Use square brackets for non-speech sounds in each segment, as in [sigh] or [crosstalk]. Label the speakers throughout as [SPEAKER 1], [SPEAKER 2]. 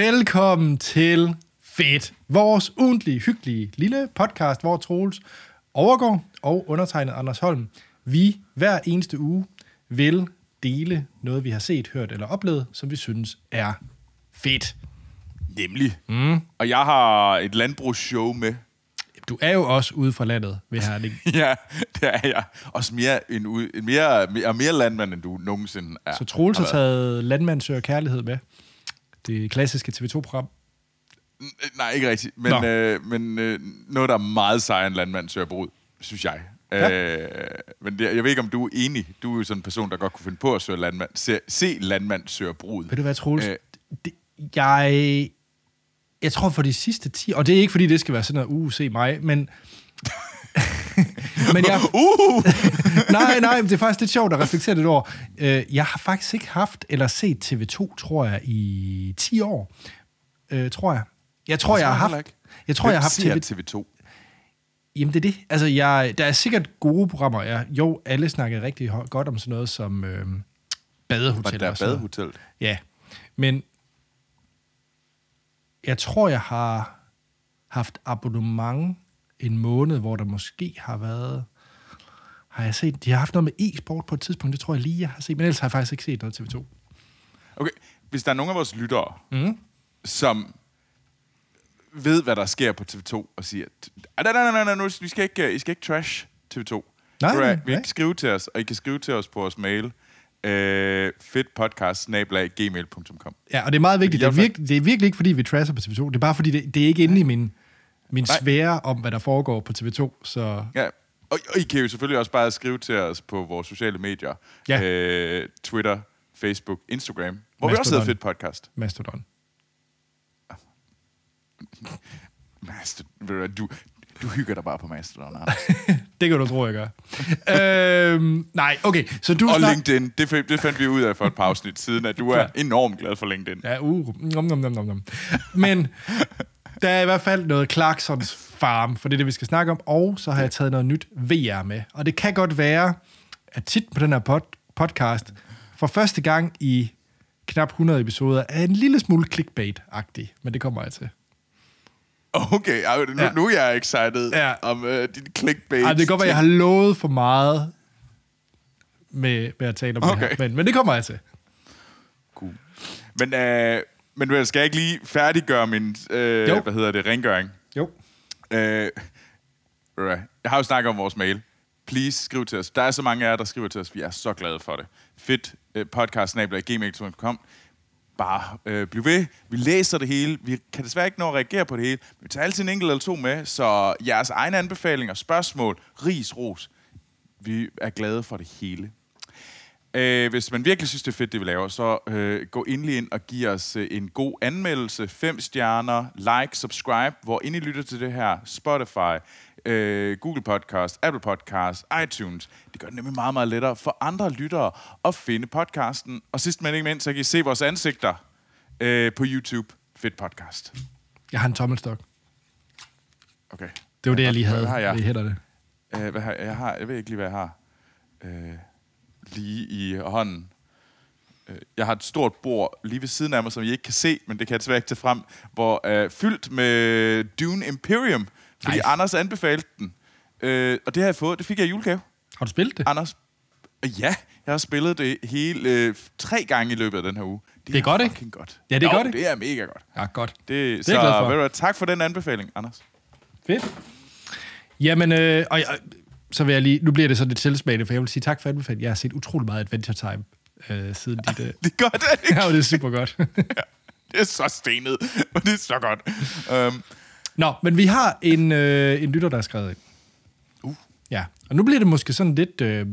[SPEAKER 1] Velkommen til Fedt, vores ugentlige, hyggelige lille podcast, hvor Troels overgår og undertegnet Anders Holm, vi hver eneste uge vil dele noget, vi har set, hørt eller oplevet, som vi synes er fedt.
[SPEAKER 2] Nemlig. Mm. Og jeg har et landbrugsshow med.
[SPEAKER 1] Du er jo også ude fra landet ved [laughs] Herning.
[SPEAKER 2] ja, det er jeg. Også mere, en, mere, mere, mere landmand, end du nogensinde er.
[SPEAKER 1] Så Troels har taget Landmand søger kærlighed med. Det klassiske TV2-program.
[SPEAKER 2] Nej, ikke rigtigt. Men,
[SPEAKER 1] Nå.
[SPEAKER 2] øh, men øh, noget, der er meget sejere end landmand søger brud, synes jeg.
[SPEAKER 1] Ja.
[SPEAKER 2] Øh, men det, jeg ved ikke, om du er enig. Du er jo sådan en person, der godt kunne finde på at søge landmand. Se, se landmand søger brud.
[SPEAKER 1] Ved du hvad, Troels?
[SPEAKER 2] Øh.
[SPEAKER 1] Det, jeg, jeg tror for de sidste 10 og det er ikke fordi, det skal være sådan noget, uh, se mig, men... men jeg, [laughs]
[SPEAKER 2] Uh! [laughs]
[SPEAKER 1] nej, nej, men det er faktisk lidt sjovt at reflektere lidt over. Øh, jeg har faktisk ikke haft eller set TV2, tror jeg, i 10 år. Øh, tror jeg. Jeg tror, jeg har
[SPEAKER 2] heller
[SPEAKER 1] haft... Jeg tror, jeg har haft TV...
[SPEAKER 2] TV2.
[SPEAKER 1] Jamen, det er det. Altså, jeg, der er sikkert gode programmer. Ja. Jo, alle snakker rigtig godt om sådan noget som øh,
[SPEAKER 2] Var
[SPEAKER 1] badehotel.
[SPEAKER 2] der
[SPEAKER 1] sådan noget.
[SPEAKER 2] badehotel?
[SPEAKER 1] Ja, men jeg tror, jeg har haft abonnement en måned, hvor der måske har været... Har jeg set... De har haft noget med e-sport på et tidspunkt, det tror jeg lige, jeg har set. Men ellers har jeg faktisk ikke set noget TV2.
[SPEAKER 2] Okay, hvis der er nogen af vores lyttere,
[SPEAKER 1] Mm.
[SPEAKER 2] som ved, hvad der sker på TV2, og siger, "Ah, nej, nej, nej, nej, nu, vi skal ikke, I skal ikke trash TV2.
[SPEAKER 1] Nej, nej,
[SPEAKER 2] vi kan skrive til os, og I kan skrive til os på vores mail, øh, fedtpodcast-gmail.com.
[SPEAKER 1] Ja, og det er meget vigtigt. Det er, virkelig, det er virkelig ikke, fordi vi trasher på TV2. Det er bare, fordi det, det er ikke inde i min, min
[SPEAKER 2] Nej.
[SPEAKER 1] sfære om, hvad der foregår på TV2. Så
[SPEAKER 2] Ja, og, og I kan jo selvfølgelig også bare skrive til os på vores sociale medier.
[SPEAKER 1] Ja.
[SPEAKER 2] Øh, Twitter, Facebook, Instagram, hvor vi også hedder
[SPEAKER 1] Mastodon.
[SPEAKER 2] Fedt Podcast.
[SPEAKER 1] Mastodon. [laughs]
[SPEAKER 2] Ved du, du, hygger dig bare på Mastodon. [laughs]
[SPEAKER 1] Det kan du tro, jeg gør. øhm, nej, okay. Så du
[SPEAKER 2] Og
[SPEAKER 1] snak-
[SPEAKER 2] LinkedIn, det, fandt- det fandt vi ud af for et par afsnit siden, at du er enormt glad for LinkedIn.
[SPEAKER 1] Ja, uh, nom, nom, nom, nom. Men der er i hvert fald noget Clarksons Farm, for det er det, vi skal snakke om. Og så har jeg taget noget nyt VR med. Og det kan godt være, at tit på den her pod- podcast, for første gang i knap 100 episoder, er en lille smule clickbait-agtig. Men det kommer jeg til.
[SPEAKER 2] Okay, nu,
[SPEAKER 1] Ja.
[SPEAKER 2] nu er jeg excited
[SPEAKER 1] Ja.
[SPEAKER 2] om uh, din clickbait.
[SPEAKER 1] Ej, det kan godt være, jeg har lovet for meget med, med at tale om det
[SPEAKER 2] Okay.
[SPEAKER 1] her. Men, men det kommer jeg til.
[SPEAKER 2] Cool. Men, øh, men vel, skal jeg ikke lige færdiggøre min, øh,
[SPEAKER 1] Jo.
[SPEAKER 2] hvad hedder det, rengøring?
[SPEAKER 1] Jo.
[SPEAKER 2] Øh, jeg har jo snakket om vores mail. Please, skriv til os. Der er så mange af jer, der skriver til os. Vi er så glade for det. Fedt øh, podcast. Bare øh, bliv ved. Vi læser det hele. Vi kan desværre ikke nå at reagere på det hele. Men vi tager altid en enkelt eller to med, så jeres egne anbefalinger, spørgsmål, ris, ros. Vi er glade for det hele. Øh, hvis man virkelig synes, det er fedt, det vi laver, så øh, gå endelig ind og giv os øh, en god anmeldelse, fem stjerner, like, subscribe, hvor ind I lytter til det her, Spotify, øh, Google Podcast, Apple Podcast, iTunes. Det gør det nemlig meget, meget lettere for andre lyttere at finde podcasten. Og sidst men ikke mindst, så kan I se vores ansigter øh, på YouTube. Fedt podcast.
[SPEAKER 1] Jeg har en tommelstok.
[SPEAKER 2] Okay.
[SPEAKER 1] Det var det, jeg lige havde
[SPEAKER 2] Hvad har jeg?
[SPEAKER 1] i hænderne.
[SPEAKER 2] Øh, hvad har, jeg, har, jeg ved ikke lige, hvad jeg har. Øh, lige i hånden. Øh, Jeg har et stort bord lige ved siden af mig, som I ikke kan se, men det kan jeg desværre ikke tage frem, hvor øh, fyldt med Dune Imperium, fordi
[SPEAKER 1] Nice.
[SPEAKER 2] Anders anbefalede den. Øh, og det har jeg fået. Det fik jeg i julegave.
[SPEAKER 1] Har du spillet det?
[SPEAKER 2] Anders, ja, jeg har spillet det hele øh, tre gange i løbet af den her uge.
[SPEAKER 1] Det er godt, ikke?
[SPEAKER 2] godt.
[SPEAKER 1] Ja, det er
[SPEAKER 2] jo,
[SPEAKER 1] godt, ikke?
[SPEAKER 2] det er mega godt.
[SPEAKER 1] Ja, godt.
[SPEAKER 2] Det,
[SPEAKER 1] Det er jeg
[SPEAKER 2] så,
[SPEAKER 1] glad for.
[SPEAKER 2] du tak for den anbefaling, Anders.
[SPEAKER 1] Fedt. Jamen, øh, og, og, så vil jeg lige, nu bliver det så lidt selvsmagende, for jeg vil sige tak for anbefalingen. Jeg har set utrolig meget Adventure Time øh, siden dit... Øh, [laughs]
[SPEAKER 2] Det er godt, er det ikke?
[SPEAKER 1] ja, det er super godt. [laughs]
[SPEAKER 2] Det er så stenet, [laughs] og det er så godt. Um,
[SPEAKER 1] Nå, men vi har en, øh, en lytter, der har skrevet.
[SPEAKER 2] Uh.
[SPEAKER 1] Ja, og nu bliver det måske sådan lidt... Øh,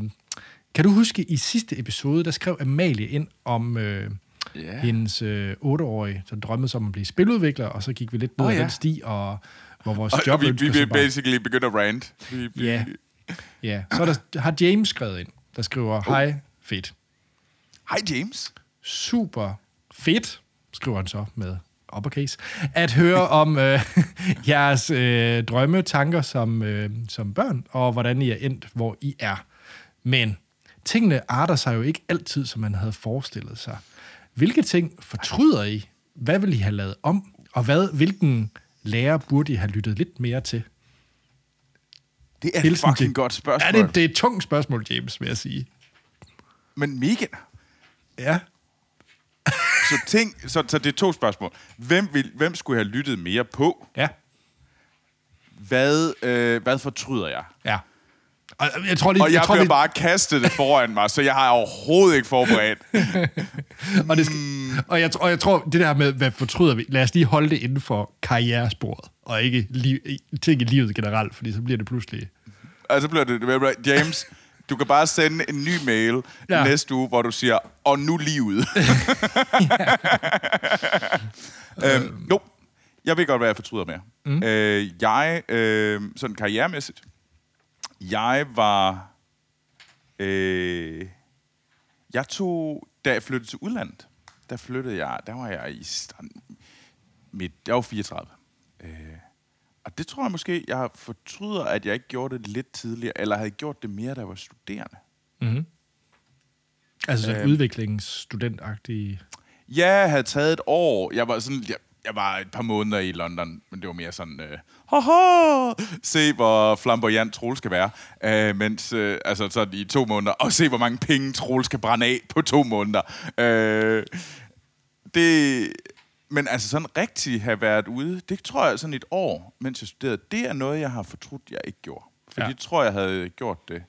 [SPEAKER 1] kan du huske, i sidste episode, der skrev Amalie ind om øh,
[SPEAKER 2] Ja.
[SPEAKER 1] hendes øh, 8-årige, der drømmede om at blive spiludvikler, og så gik vi lidt ned oh, ad
[SPEAKER 2] ja.
[SPEAKER 1] den sti, og hvor vores
[SPEAKER 2] og,
[SPEAKER 1] job
[SPEAKER 2] og vi, vi vil
[SPEAKER 1] sig bare-
[SPEAKER 2] basically begynde at rant. Vi, vi,
[SPEAKER 1] Ja. Ja, så er der, har James skrevet ind, der skriver, hej, fedt.
[SPEAKER 2] Hej James.
[SPEAKER 1] Super fedt, skriver han så med uppercase, at høre om øh, [laughs] jeres øh, drømme, tanker som, øh, som børn, og hvordan I er endt, hvor I er. Men tingene arter sig jo ikke altid, som man havde forestillet sig. Hvilke ting fortryder I hvad ville I have lavet om? Og hvad, hvilken lærer burde I have lyttet lidt mere til?
[SPEAKER 2] Det er
[SPEAKER 1] Hilsen
[SPEAKER 2] fucking
[SPEAKER 1] til-
[SPEAKER 2] godt spørgsmål.
[SPEAKER 1] Ja, det, det er et tungt spørgsmål, James, vil jeg sige.
[SPEAKER 2] Men mega.
[SPEAKER 1] Ja.
[SPEAKER 2] Så, ting, så, så det er to spørgsmål. Hvem, vil, hvem skulle jeg have lyttet mere på?
[SPEAKER 1] Ja.
[SPEAKER 2] Hvad, øh, hvad fortryder jeg?
[SPEAKER 1] Ja. Og jeg tror lige,
[SPEAKER 2] Og jeg,
[SPEAKER 1] jeg tror,
[SPEAKER 2] bliver
[SPEAKER 1] vi,
[SPEAKER 2] bare kastet det foran mig, så jeg har overhovedet ikke forberedt. [laughs]
[SPEAKER 1] og, det skal, og, jeg, og jeg tror, det der med, hvad fortryder vi, lad os lige holde det inden for karrieresporet, og ikke liv, ting i livet generelt, fordi så bliver det pludselig...
[SPEAKER 2] Og så bliver det, James, du kan bare sende en ny mail
[SPEAKER 1] Ja.
[SPEAKER 2] næste uge, hvor du siger, og nu livet. [laughs] [laughs] øhm, jo, jeg ved godt, hvad jeg fortryder mere. Mm. Øh, jeg, øh, sådan karrieremæssigt, jeg var... Øh, jeg tog, da jeg flyttede til udlandet, der flyttede jeg, der var jeg i stand, mit, jeg var 34. Øh, og det tror jeg måske, jeg fortryder, at jeg ikke gjorde det lidt tidligere, eller havde gjort det mere, da jeg var studerende.
[SPEAKER 1] Mm-hmm. Altså sådan
[SPEAKER 2] Øhm.
[SPEAKER 1] udviklingsstudentagtige...
[SPEAKER 2] Ja, jeg havde taget et år. Jeg var sådan, jeg, jeg var et par måneder i London, men det var mere sådan, øh, haha, se hvor flamboyant Troels skal være. Øh, mens, øh, altså sådan i to måneder, og se hvor mange penge Troels skal brænde af på to måneder. Øh, det, men altså sådan rigtig have været ude, det tror jeg sådan et år, mens jeg studerede, det er noget, jeg har fortrudt, jeg ikke gjorde. For
[SPEAKER 1] Ja.
[SPEAKER 2] det tror jeg havde gjort det.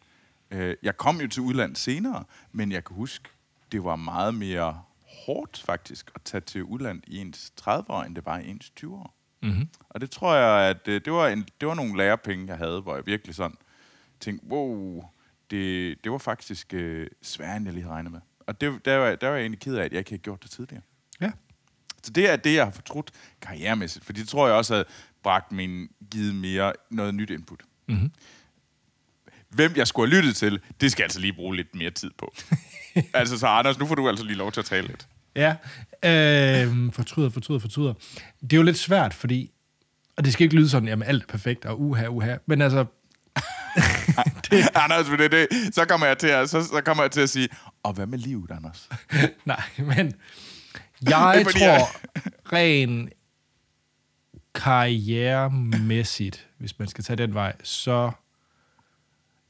[SPEAKER 2] Øh, jeg kom jo til udlandet senere, men jeg kan huske, det var meget mere hårdt faktisk at tage til udlandet i ens 30 år, end det var i ens 20 år.
[SPEAKER 1] Mm-hmm.
[SPEAKER 2] Og det tror jeg, at øh, det var, en, det var nogle lærepenge, jeg havde, hvor jeg virkelig sådan tænkte, wow, det, det var faktisk øh, sværere, end jeg lige havde regnet med. Og det, der, var, der var jeg egentlig ked af, at jeg ikke havde gjort det tidligere.
[SPEAKER 1] Ja.
[SPEAKER 2] Så det er det, jeg har fortrudt karrieremæssigt, for det tror jeg også havde bragt min givet mere noget nyt input.
[SPEAKER 1] Mm-hmm.
[SPEAKER 2] Hvem jeg skulle have lyttet til, det skal jeg altså lige bruge lidt mere tid på. [laughs] altså, så Anders, nu får du altså lige lov til at tale lidt.
[SPEAKER 1] Ja. Øh, fortryder, fortryder, fortryder. Det er jo lidt svært, fordi... Og det skal ikke lyde sådan, jamen alt er perfekt, og uha, uha. Men altså, [laughs]
[SPEAKER 2] Anders, men det, det, så, kommer jeg til at, så, så kommer jeg til at sige, og hvad med livet, Anders? [laughs]
[SPEAKER 1] Nej, men jeg
[SPEAKER 2] fordi,
[SPEAKER 1] tror ren karrieremæssigt, hvis man skal tage den vej, så...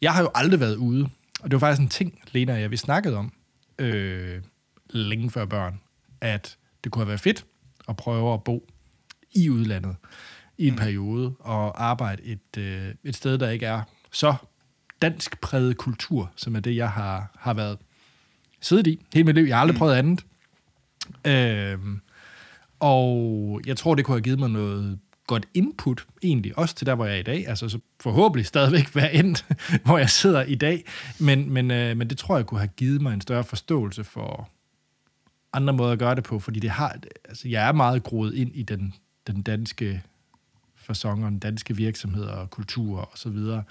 [SPEAKER 1] Jeg har jo aldrig været ude, og det var faktisk en ting, Lena og jeg, vi snakkede om, øh, længe før børn, at det kunne have været fedt at prøve at bo i udlandet i en mm. periode og arbejde et, øh, et sted, der ikke er så dansk præget kultur, som er det, jeg har, har været siddet i hele mit liv. Jeg har aldrig prøvet andet. Øhm, og jeg tror, det kunne have givet mig noget godt input, egentlig, også til der, hvor jeg er i dag. Altså så forhåbentlig stadigvæk være [laughs] endt, hvor jeg sidder i dag. Men, men, øh, men det tror jeg kunne have givet mig en større forståelse for andre måder at gøre det på, fordi det har, altså, jeg er meget groet ind i den, den danske fasong og den danske virksomheder og kultur og så videre.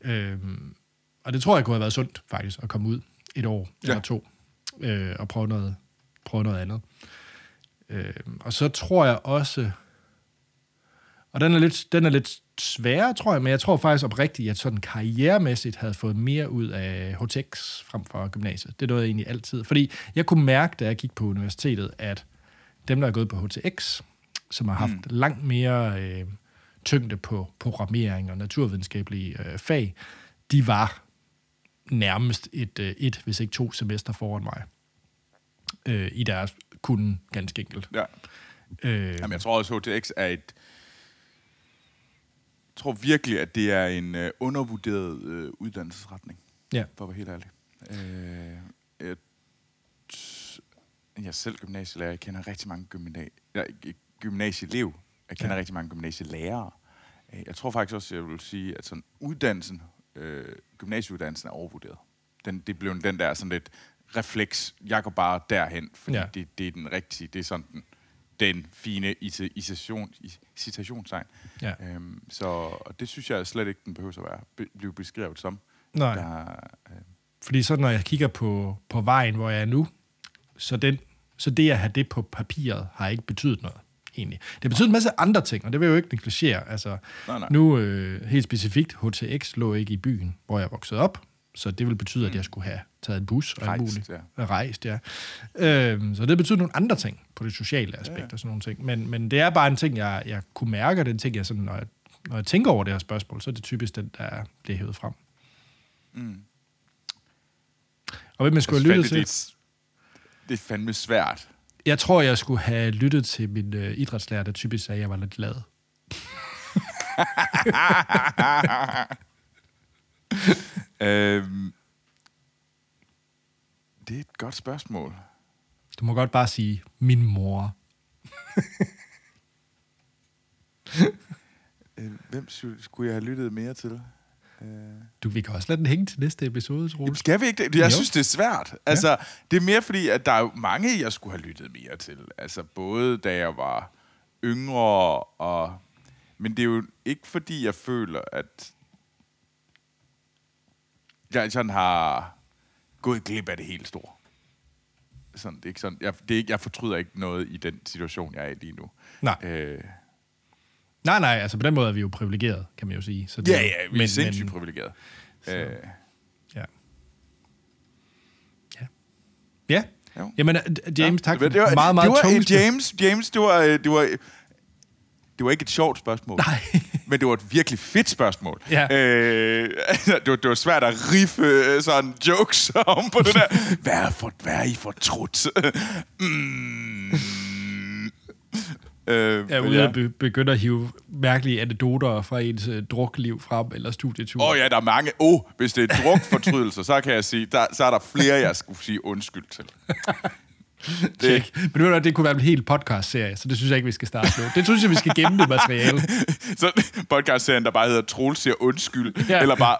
[SPEAKER 1] Øhm, og det tror jeg kunne have været sundt, faktisk, at komme ud et år. Ja. eller to øh, og prøve noget, prøve noget andet. Øh, og så tror jeg også, og den er, lidt, den er lidt sværere, tror jeg, men jeg tror faktisk oprigtigt, at sådan karrieremæssigt havde fået mere ud af HTX frem for gymnasiet. Det er noget, jeg egentlig altid... Fordi jeg kunne mærke, da jeg gik på universitetet, at dem, der er gået på HTX, som har haft mm. langt mere øh, tyngde på programmering og naturvidenskabelige øh, fag, de var nærmest et, øh, et, hvis ikke to semester foran mig øh, i deres kunden, ganske enkelt.
[SPEAKER 2] Ja.
[SPEAKER 1] Øh,
[SPEAKER 2] Jamen, jeg tror også, HTX er et... Jeg tror virkelig, at det er en øh, undervurderet øh, uddannelsesretning,
[SPEAKER 1] ja.
[SPEAKER 2] for at være helt ærlig. Øh, jeg, jeg er selv gymnasielærer, jeg kender rigtig mange gymna- ja, gymnasieelev, jeg kender
[SPEAKER 1] Ja.
[SPEAKER 2] ja. rigtig mange gymnasielærere. Øh, Jeg tror faktisk også, jeg vil sige, at sådan uddannelsen, øh, gymnasieuddannelsen er overvurderet. Den, det blev den der sådan lidt refleks, jeg går bare derhen, fordi
[SPEAKER 1] Ja.
[SPEAKER 2] det, det er den rigtige, det er sådan den, den fine ita- citation, citationstegn.
[SPEAKER 1] Ja.
[SPEAKER 2] Øhm, så og det synes jeg slet ikke, den behøver at være, be, blive beskrevet som.
[SPEAKER 1] Nej.
[SPEAKER 2] Der, øh,
[SPEAKER 1] Fordi så når jeg kigger på, på vejen, hvor jeg er nu, så, den, så det at have det på papiret har ikke betydet noget, egentlig. Det betyder en masse andre ting, og det vil jeg jo ikke negligere. Altså,
[SPEAKER 2] Nej, nej.
[SPEAKER 1] Nu øh, helt specifikt, HTX lå ikke i byen, hvor jeg voksede op. Så det vil betyde, at jeg skulle have taget en bus og
[SPEAKER 2] Rejst,
[SPEAKER 1] muligt.
[SPEAKER 2] ja.
[SPEAKER 1] Rejst, ja. Øhm, så det betyder nogle andre ting på det sociale aspekt ja, og sådan nogle ting. Men, men det er bare en ting, jeg, jeg kunne mærke, og den ting, jeg sådan, når jeg, når jeg tænker over det her spørgsmål, så er det typisk den, der bliver hævet frem. Mm. Og hvem jeg skulle have lyttet til?
[SPEAKER 2] Det, det er fandme svært.
[SPEAKER 1] Jeg tror, jeg skulle have lyttet til min øh, idrætslærer, der typisk sagde, at jeg var lidt glad. [laughs] [laughs]
[SPEAKER 2] Øhm, det er et godt spørgsmål.
[SPEAKER 1] Du må godt bare sige, min mor. [laughs]
[SPEAKER 2] Øh, Hvem skulle jeg have lyttet mere til? Øh.
[SPEAKER 1] Du, vi kan også lade den hænge til næste episode, Troels.
[SPEAKER 2] Skal vi ikke det? Jeg
[SPEAKER 1] Jo.
[SPEAKER 2] synes, det er svært. Altså, ja. det er mere fordi, at der er jo mange, jeg skulle have lyttet mere til. Altså, både da jeg var yngre, og... Men det er jo ikke fordi, jeg føler, at jeg sådan har gået glip af det helt store. Sådan, det er ikke sådan, jeg, det er ikke, jeg fortryder ikke noget i den situation, jeg er i lige nu.
[SPEAKER 1] Nej.
[SPEAKER 2] Øh,
[SPEAKER 1] Nej, nej, altså på den måde er vi jo privilegeret, kan man jo sige. Så det
[SPEAKER 2] ja, ja, vi er sindssygt privilegeret. Øh,
[SPEAKER 1] Ja. Ja. Ja.
[SPEAKER 2] Jo.
[SPEAKER 1] Jamen, James, tak for
[SPEAKER 2] det var,
[SPEAKER 1] meget, meget
[SPEAKER 2] det var,
[SPEAKER 1] spørgsmål.
[SPEAKER 2] James, James, det var, det var, det var ikke et sjovt spørgsmål.
[SPEAKER 1] Nej. [laughs]
[SPEAKER 2] Men det var et virkelig fedt spørgsmål.
[SPEAKER 1] Ja.
[SPEAKER 2] Øh, altså, det, var, det var svært at riffe øh, sådan jokes [laughs] om på det der. [laughs] Hvad er, for, hvad er I for trut? mm. øh,
[SPEAKER 1] Jeg
[SPEAKER 2] men
[SPEAKER 1] ude
[SPEAKER 2] ja.
[SPEAKER 1] at be- begynde at hive mærkelige anekdoter fra ens uh, drukliv frem, eller studietur.
[SPEAKER 2] Åh oh, ja, der er mange. Oh, hvis det er drukfortrydelser, så kan jeg sige, der, så er der flere, jeg skulle sige undskyld til. [laughs]
[SPEAKER 1] Check. Men nu er det, det kunne være en hel podcast-serie, så det synes jeg ikke, vi skal starte nu. Det synes jeg, vi skal gemme det materiale. [laughs]
[SPEAKER 2] Så podcastserien, der bare hedder Troels siger undskyld,
[SPEAKER 1] Ja.
[SPEAKER 2] eller bare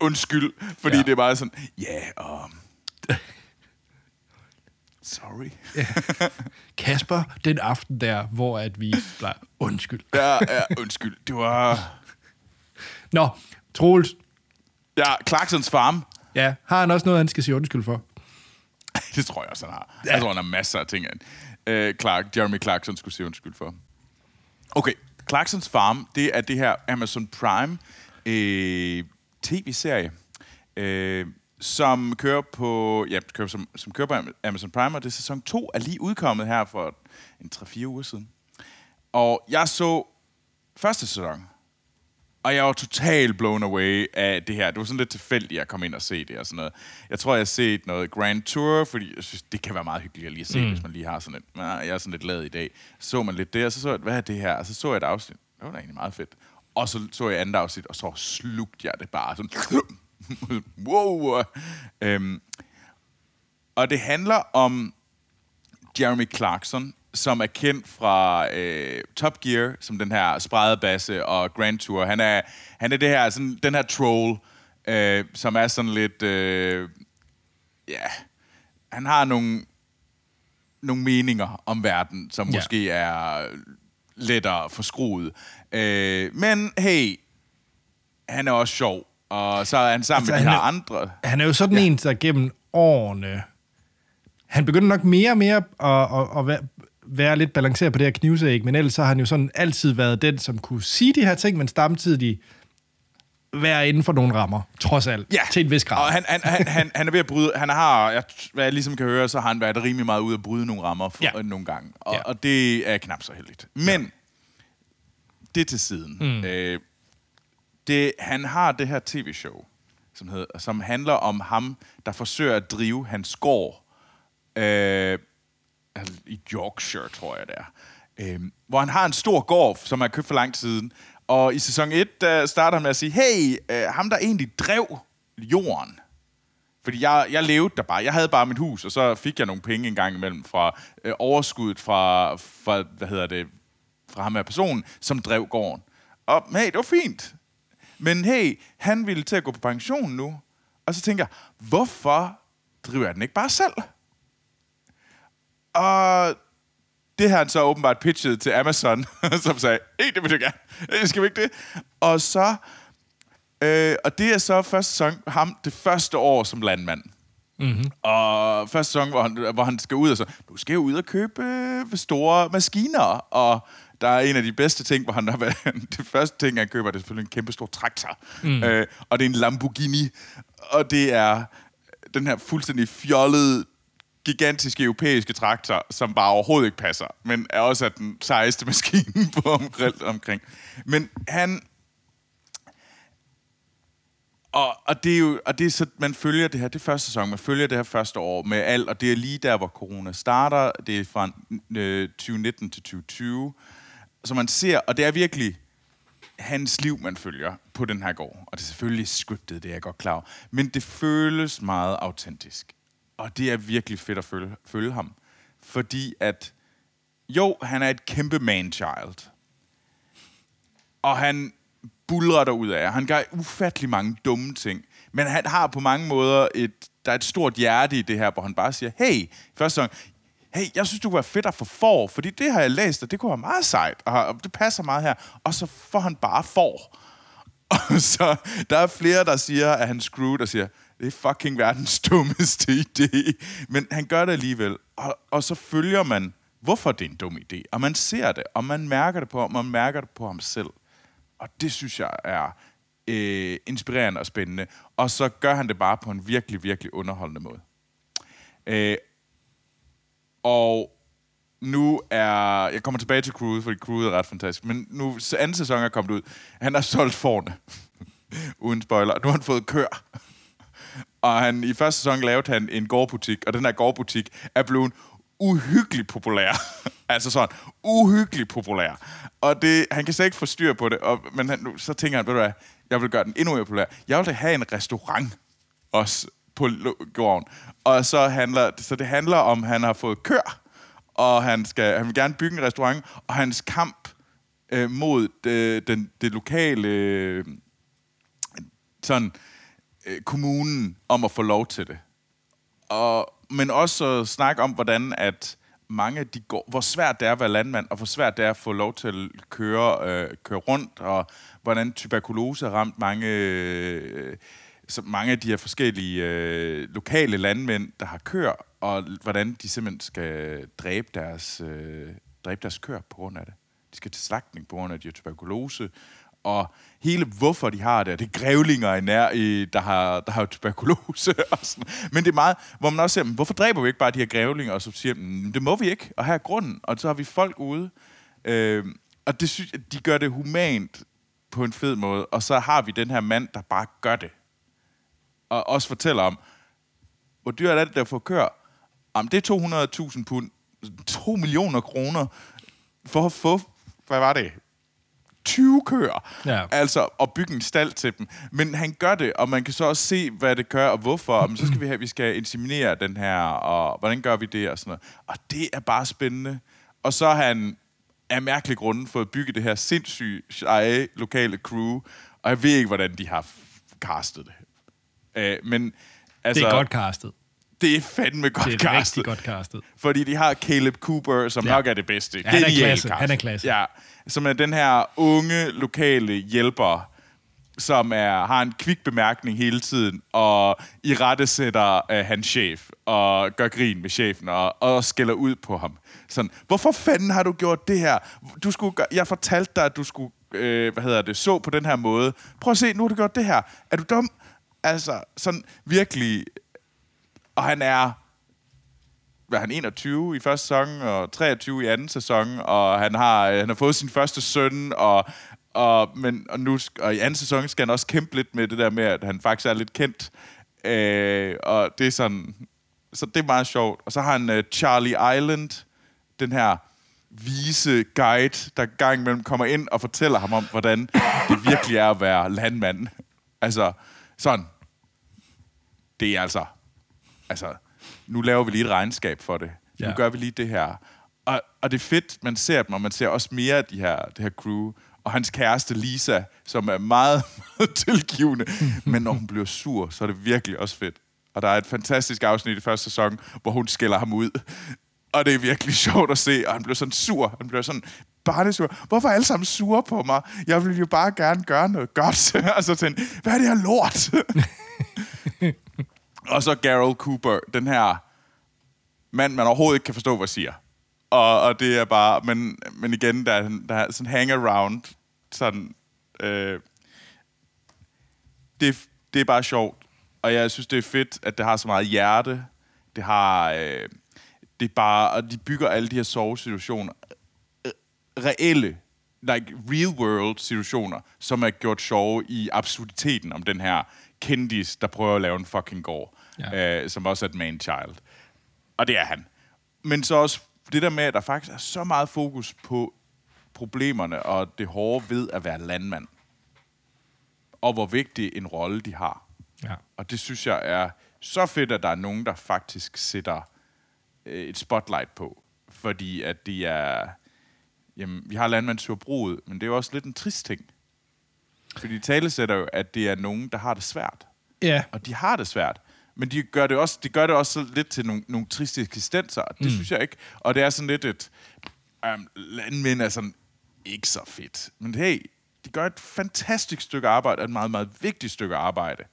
[SPEAKER 2] undskyld, fordi
[SPEAKER 1] Ja.
[SPEAKER 2] det er bare sådan, ja, yeah, um, sorry.
[SPEAKER 1] Kasper, den aften der, hvor at vi blev undskyld.
[SPEAKER 2] Ja, ja, undskyld. Det var...
[SPEAKER 1] Nå, Troels,
[SPEAKER 2] Ja, Clarksons farm.
[SPEAKER 1] ja, har han også noget, han skal sige undskyld for? [laughs]
[SPEAKER 2] Det tror jeg også, han har.
[SPEAKER 1] Ja.
[SPEAKER 2] Jeg tror, han har masser af ting. Øh, Clark, Jeremy Clarkson skulle sige undskyld for. Okay, Clarksons Farm, det er det her Amazon Prime øh, tv-serie, øh, som kører på ja, kører, som, som kører på Amazon Prime, og det er sæson 2 er lige udkommet her for en 3-4 uger siden. Og jeg så første sæson, og jeg var totalt blown away af det her. Det var sådan lidt tilfældigt, at jeg kom ind og se det og sådan noget. Jeg tror, jeg har set noget Grand Tour, fordi jeg synes, det kan være meget hyggeligt at lige se, mm. hvis man lige har sådan et... "Nå, Jeg er sådan lidt lavet i dag. Så så man lidt det, og så så jeg, hvad er det her? Og så så jeg et afsnit. Det var da egentlig meget fedt. Og så så jeg andet afsnit, og så slugte jeg det bare sådan... [laughs] wow! Øhm, og det handler om Jeremy Clarkson, som er kendt fra øh, Top Gear, som den her spredebasse og Grand Tour. Han er, han er det her, sådan, den her troll, øh, som er sådan lidt... Øh, ja, han har nogle, nogle meninger om verden, som
[SPEAKER 1] Ja.
[SPEAKER 2] måske er lettere forskruet. Øh, men hey, han er også sjov, og så er han sammen
[SPEAKER 1] Altså,
[SPEAKER 2] med de her
[SPEAKER 1] er-
[SPEAKER 2] andre.
[SPEAKER 1] Han er jo sådan ja. en, der gennem årene... Han begynder nok mere og mere at, at, at være, være lidt balanceret på det her knivsæg, men ellers så har han jo sådan altid været den, som kunne sige de her ting, men samtidig være inden for nogle rammer, trods alt,
[SPEAKER 2] Ja.
[SPEAKER 1] til en vis grad.
[SPEAKER 2] Og han, han, han, han, han er ved at bryde... Han har, jeg, hvad jeg ligesom kan høre, så har han været rimelig meget ude at bryde nogle rammer for,
[SPEAKER 1] Ja.
[SPEAKER 2] ja. nogle gange. Og,
[SPEAKER 1] Ja.
[SPEAKER 2] ja. og det er knap så heldigt. Men det til siden. Mm. Øh, det, han har det her tv-show, som, hedder, som handler om ham, der forsøger at drive hans gård øh, altså, i Yorkshire, tror jeg det er. Øhm, hvor han har en stor gård, som han købt for lang tid siden. Og i sæson 1, der starter han med at sige, hey, øh, ham der egentlig drev jorden, fordi jeg, jeg levede der bare. Jeg havde bare mit hus, og så fik jeg nogle penge en gang imellem fra øh, overskuddet fra, fra, hvad hedder det, fra ham her personen, som drev gården. Og hey, det var fint. Men hey, han ville til at gå på pension nu. Og så tænker jeg, hvorfor driver jeg den ikke bare selv? Og det har han så åbenbart pitchet til Amazon, [laughs] som sagde, hey, det vil jeg gerne. Øh, Skal vi ikke det? Og så, øh, og det er så første sæson, ham det første år som landmand. Mm-hmm. Og første sæson, hvor han, hvor han skal ud og så, du skal jo ud og købe øh, store maskiner, og der er en af de bedste ting, hvor han har været... [laughs] det første ting, han køber, det er selvfølgelig en kæmpe stor traktor. Mm. Øh, og det er en Lamborghini. Og det er den her fuldstændig fjollede, gigantiske europæiske traktor, som bare overhovedet ikke passer, men er også den sejeste [laughs] maskine på omkring. omkring. Men han... Og, og det er jo, og det er så, man følger det her, det er første sæson, man følger det her første år med alt, og det er lige der, hvor corona starter, det er fra øh, 2019 til 2020, så man ser, og det er virkelig hans liv, man følger på den her gård. Og det er selvfølgelig scriptet, det er jeg godt klar over. Men det føles meget autentisk. Og det er virkelig fedt at følge, følge ham. Fordi at, jo, han er et kæmpe man-child. Og han bulrer der ud af. Han gør ufattelig mange dumme ting. Men han har på mange måder et, der er et stort hjerte i det her, hvor han bare siger, hey, første gang, hey, jeg synes, du var fedt at få for, fordi det har jeg læst, og det kunne være meget sejt, og det passer meget her. Og så får han bare for. [laughs] Og så der er flere, der siger, at han screwed, og siger, det er fucking verdens [laughs] dummeste idé. Men han gør det alligevel. Og, og så følger man, hvorfor det er en dum idé. Og man ser det, og man mærker det på ham, og man mærker det på ham selv. Og det synes jeg er øh, inspirerende og spændende. Og så gør han det bare på en virkelig, virkelig underholdende måde. Øh, og nu er... Jeg kommer tilbage til crewet, fordi crewet er ret fantastisk. Men nu, anden sæson er kommet ud. Han har solgt forne. [laughs] Uden spoiler. Nu har han fået kør og han, i første sæson lavede han en gårdbutik, og den her gårdbutik er blevet uhyggeligt populær. [laughs] altså sådan, uhyggeligt populær. Og det, han kan slet ikke få styr på det, og, men han, så tænker han, ved du hvad, jeg vil gøre den endnu mere populær. Jeg vil have en restaurant også på gården. Og så handler, så det handler om, at han har fået kør, og han, skal, han vil gerne bygge en restaurant, og hans kamp øh, mod det, den, det lokale øh, sådan, øh, Øh, kommunen om at få lov til det. Og, men også snakke om, hvordan at mange de går, hvor svært det er at være landmand, og hvor svært det er at få lov til at køre, øh, køre rundt, og hvordan tuberkulose har ramt mange, øh, så mange af de her forskellige øh, lokale landmænd, der har kør, og hvordan de simpelthen skal dræbe deres, øh, dræbe deres kør på grund af det. De skal til slagtning på grund af, de har tuberkulose, og hele hvorfor de har det, det er grævlinger i nær, i, der, har, der har tuberkulose [laughs] og sådan. Men det er meget, hvor man også siger, hvorfor dræber vi ikke bare de her grævlinger, og så siger man, det må vi ikke, og her er grunden, og så har vi folk ude. Øh, og det synes, de gør det humant på en fed måde, og så har vi den her mand, der bare gør det. Og også fortæller om, hvor dyrt er det, der får kør? Jamen, det er 200.000 pund. 2 millioner kroner for at få, hvad var det? 20 køer. Ja. Altså, og bygge en stald til dem. Men han gør det, og man kan så også se, hvad det gør, og hvorfor. Og så skal vi have, vi skal inseminere den her, og hvordan gør vi det, og sådan noget. Og det er bare spændende. Og så har han af mærkelig grunde fået bygget det her sindssygt seje lokale crew, og jeg ved ikke, hvordan de har castet det. Uh, men altså...
[SPEAKER 1] Det er godt castet.
[SPEAKER 2] Det er fandme godt castet.
[SPEAKER 1] Det er rigtig godt castet.
[SPEAKER 2] Fordi de har Caleb Cooper, som ja. nok er det bedste.
[SPEAKER 1] Ja, han er klasse. Han er klasse.
[SPEAKER 2] Ja, som er den her unge, lokale hjælper, som er, har en kvik bemærkning hele tiden, og i rette sætter uh, hans chef, og gør grin med chefen, og, og skælder ud på ham. Sådan, hvorfor fanden har du gjort det her? Du skulle, jeg fortalte dig, at du skulle, øh, hvad hedder det, så på den her måde. Prøv at se, nu har du gjort det her. Er du dum? Altså, sådan virkelig... Og han er hvad han 21 i første sæson, og 23 i anden sæson, og han har, øh, han har fået sin første søn, og, og, men, og, nu, og i anden sæson skal han også kæmpe lidt med det der med, at han faktisk er lidt kendt. Øh, og det er sådan... Så det er meget sjovt. Og så har han uh, Charlie Island, den her vise guide, der gang imellem kommer ind og fortæller ham om, hvordan det virkelig er at være landmand. Altså, sådan. Det er altså... Altså, nu laver vi lige et regnskab for det. Ja. Nu gør vi lige det her. Og, og det er fedt, man ser dem, og man ser også mere af de her, det her crew. Og hans kæreste Lisa, som er meget, [laughs] meget tilgivende. Men når hun bliver sur, så er det virkelig også fedt. Og der er et fantastisk afsnit i første sæson, hvor hun skælder ham ud. Og det er virkelig [laughs] sjovt at se, og han bliver sådan sur. Han bliver sådan barnesur. Hvorfor er alle sammen sure på mig? Jeg vil jo bare gerne gøre noget godt. [laughs] altså sådan, hvad er det her lort? Og så Gerald Cooper, den her mand, man overhovedet ikke kan forstå, hvad siger. Og, og det er bare... Men, men igen, der er, der er sådan hang-around. Sådan... Øh, det, det er bare sjovt. Og jeg synes, det er fedt, at det har så meget hjerte. Det har... Øh, det er bare... Og de bygger alle de her sovesituationer. Øh, reelle like real world situationer, som er gjort sjove i absurditeten om den her kendis, der prøver at lave en fucking gård,
[SPEAKER 1] Ja.
[SPEAKER 2] øh, som også er et man child. Og det er han. Men så også det der med, at der faktisk er så meget fokus på problemerne og det hårde ved at være landmand. Og hvor vigtig en rolle de har.
[SPEAKER 1] Ja.
[SPEAKER 2] Og det synes jeg er så fedt, at der er nogen, der faktisk sætter øh, et spotlight på. Fordi at de er... Jamen, vi har landmandssurbruget, men det er jo også lidt en trist ting. Fordi de talesætter jo, at det er nogen, der har det svært.
[SPEAKER 1] Ja,
[SPEAKER 2] Og de har det svært. Men de gør det også, de gør det også lidt til nogle, nogle triste eksistenser. Det mm. synes jeg ikke. Og det er sådan lidt et... Um, landmænd er sådan ikke så fedt. Men hey, de gør et fantastisk stykke arbejde, et meget, meget vigtigt stykke arbejde.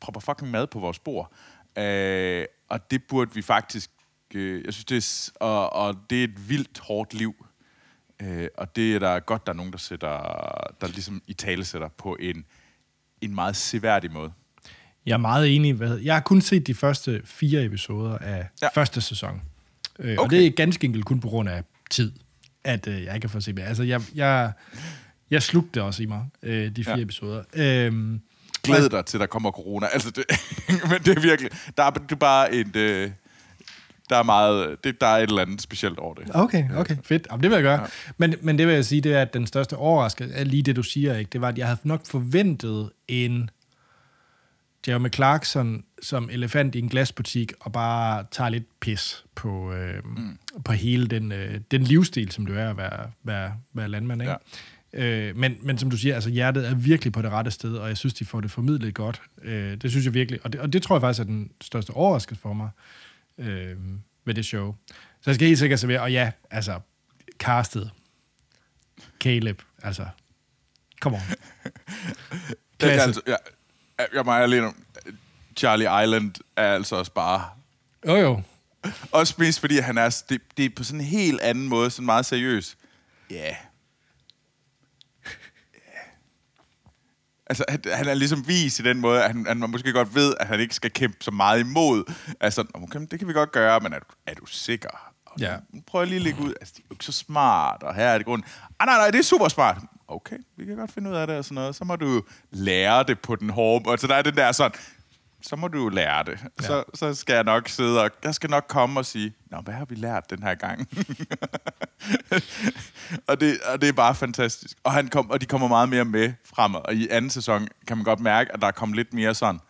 [SPEAKER 2] Propper fucking mad på vores bord. Uh, og det burde vi faktisk... Uh, jeg synes, det er, og, og det er et vildt hårdt liv. Uh, og det er der godt, der er nogen, der sætter, der ligesom i tale sætter på en, en meget seværdig måde.
[SPEAKER 1] jeg er meget enig. Hvad, jeg har kun set de første fire episoder af ja. Første sæson. Øh, okay. Og det er ganske enkelt kun på grund af tid, at øh, jeg ikke har fået set mere. Altså, jeg, jeg, jeg slugte også i mig, øh, de fire
[SPEAKER 2] ja.
[SPEAKER 1] Episoder. Øhm,
[SPEAKER 2] Glæd dig til, der kommer corona. Altså, det, [laughs] men det er virkelig... Der er, det er bare et... Øh, der er meget... Det, der er et eller andet specielt over det.
[SPEAKER 1] Okay, okay, fedt. Jamen, det vil jeg gøre. Ja. Men, men det vil jeg sige, det er, at den største overraskelse er lige det, du siger, ikke? Det var, at jeg havde nok forventet en Jeremy Clarkson som elefant i en glasbutik og bare tager lidt pis på, øh, mm. på hele den, øh, den livsstil, som det er at være, være, være landmand, ikke? Ja. Øh, men, men som du siger, altså hjertet er virkelig på det rette sted, og jeg synes, de får det formidlet godt. Øh, det synes jeg virkelig, og det, og det tror jeg faktisk er den største overraskelse for mig øh, ved det show. Så jeg skal helt sikkert servere, og ja, altså, castet, Caleb, altså, come on. [laughs]
[SPEAKER 2] Det er
[SPEAKER 1] Klasse.
[SPEAKER 2] altså, jeg, jeg må alene om, Charlie Island er altså også bare...
[SPEAKER 1] Jo, jo. [laughs]
[SPEAKER 2] Også mest fordi, han er, det, det er på sådan en helt anden måde, sådan meget seriøs. Ja. Yeah. Altså, han, han er ligesom vis i den måde, at han, han måske godt ved, at han ikke skal kæmpe så meget imod. Altså, okay, det kan vi godt gøre, men er du, er du sikker? Og
[SPEAKER 1] Ja.
[SPEAKER 2] Prøv lige at lægge ud. Altså, det er jo ikke så smart, og her er det grund. Ah, nej, nej, det er super smart. Okay, vi kan godt finde ud af det og sådan noget. Så må du lære det på den hårde... Altså, der er den der sådan... Så må du jo lære det. Ja. Så, så skal jeg nok sidde og... Jeg skal nok komme og sige, Nå, hvad har vi lært den her gang? [laughs] og, det, og det er bare fantastisk. Og, han kom, og de kommer meget mere med fremad. Og i anden sæson kan man godt mærke, at der er kommet lidt mere sådan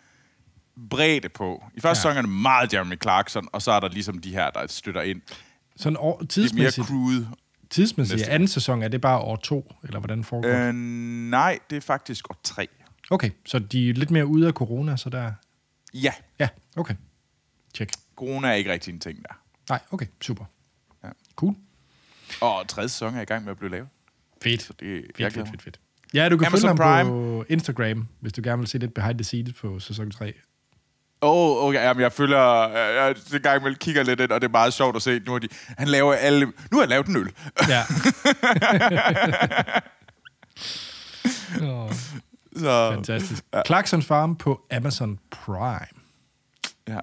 [SPEAKER 2] bredde på. I første
[SPEAKER 1] Ja.
[SPEAKER 2] sæson er det meget Jeremy Clarkson, og så er der ligesom de her, der støtter ind.
[SPEAKER 1] Sådan år,
[SPEAKER 2] Det er mere
[SPEAKER 1] tidsmæssigt,
[SPEAKER 2] crude.
[SPEAKER 1] tidsmæssigt
[SPEAKER 2] næste
[SPEAKER 1] anden sæson, er det bare år to, eller hvordan foregår det?
[SPEAKER 2] Øh, nej, det er faktisk år tre.
[SPEAKER 1] Okay, så de er lidt mere ude af corona, så der...
[SPEAKER 2] Ja,
[SPEAKER 1] Ja, okay. Tjek.
[SPEAKER 2] corona er ikke rigtig en ting der.
[SPEAKER 1] Nej, okay, super.
[SPEAKER 2] Ja.
[SPEAKER 1] Cool.
[SPEAKER 2] Og tredje sæson er i gang med at blive lavet.
[SPEAKER 1] Fedt.
[SPEAKER 2] Så det,
[SPEAKER 1] Fedt, fedt, fedt, fedt. Ja, du kan
[SPEAKER 2] Amazon
[SPEAKER 1] følge ham
[SPEAKER 2] Prime.
[SPEAKER 1] på Instagram, hvis du gerne vil se lidt behind the scenes på sæson 3.
[SPEAKER 2] Åh, oh, okay, jamen, jeg følger, jeg, jeg gang imellem kigger lidt ind, og det er meget sjovt at se. Nu har de, han laver alle, nu har han lavet en øl.
[SPEAKER 1] Ja. [laughs] oh,
[SPEAKER 2] Så,
[SPEAKER 1] fantastisk. Ja. Clarkson Farm på Amazon Prime.
[SPEAKER 2] ja.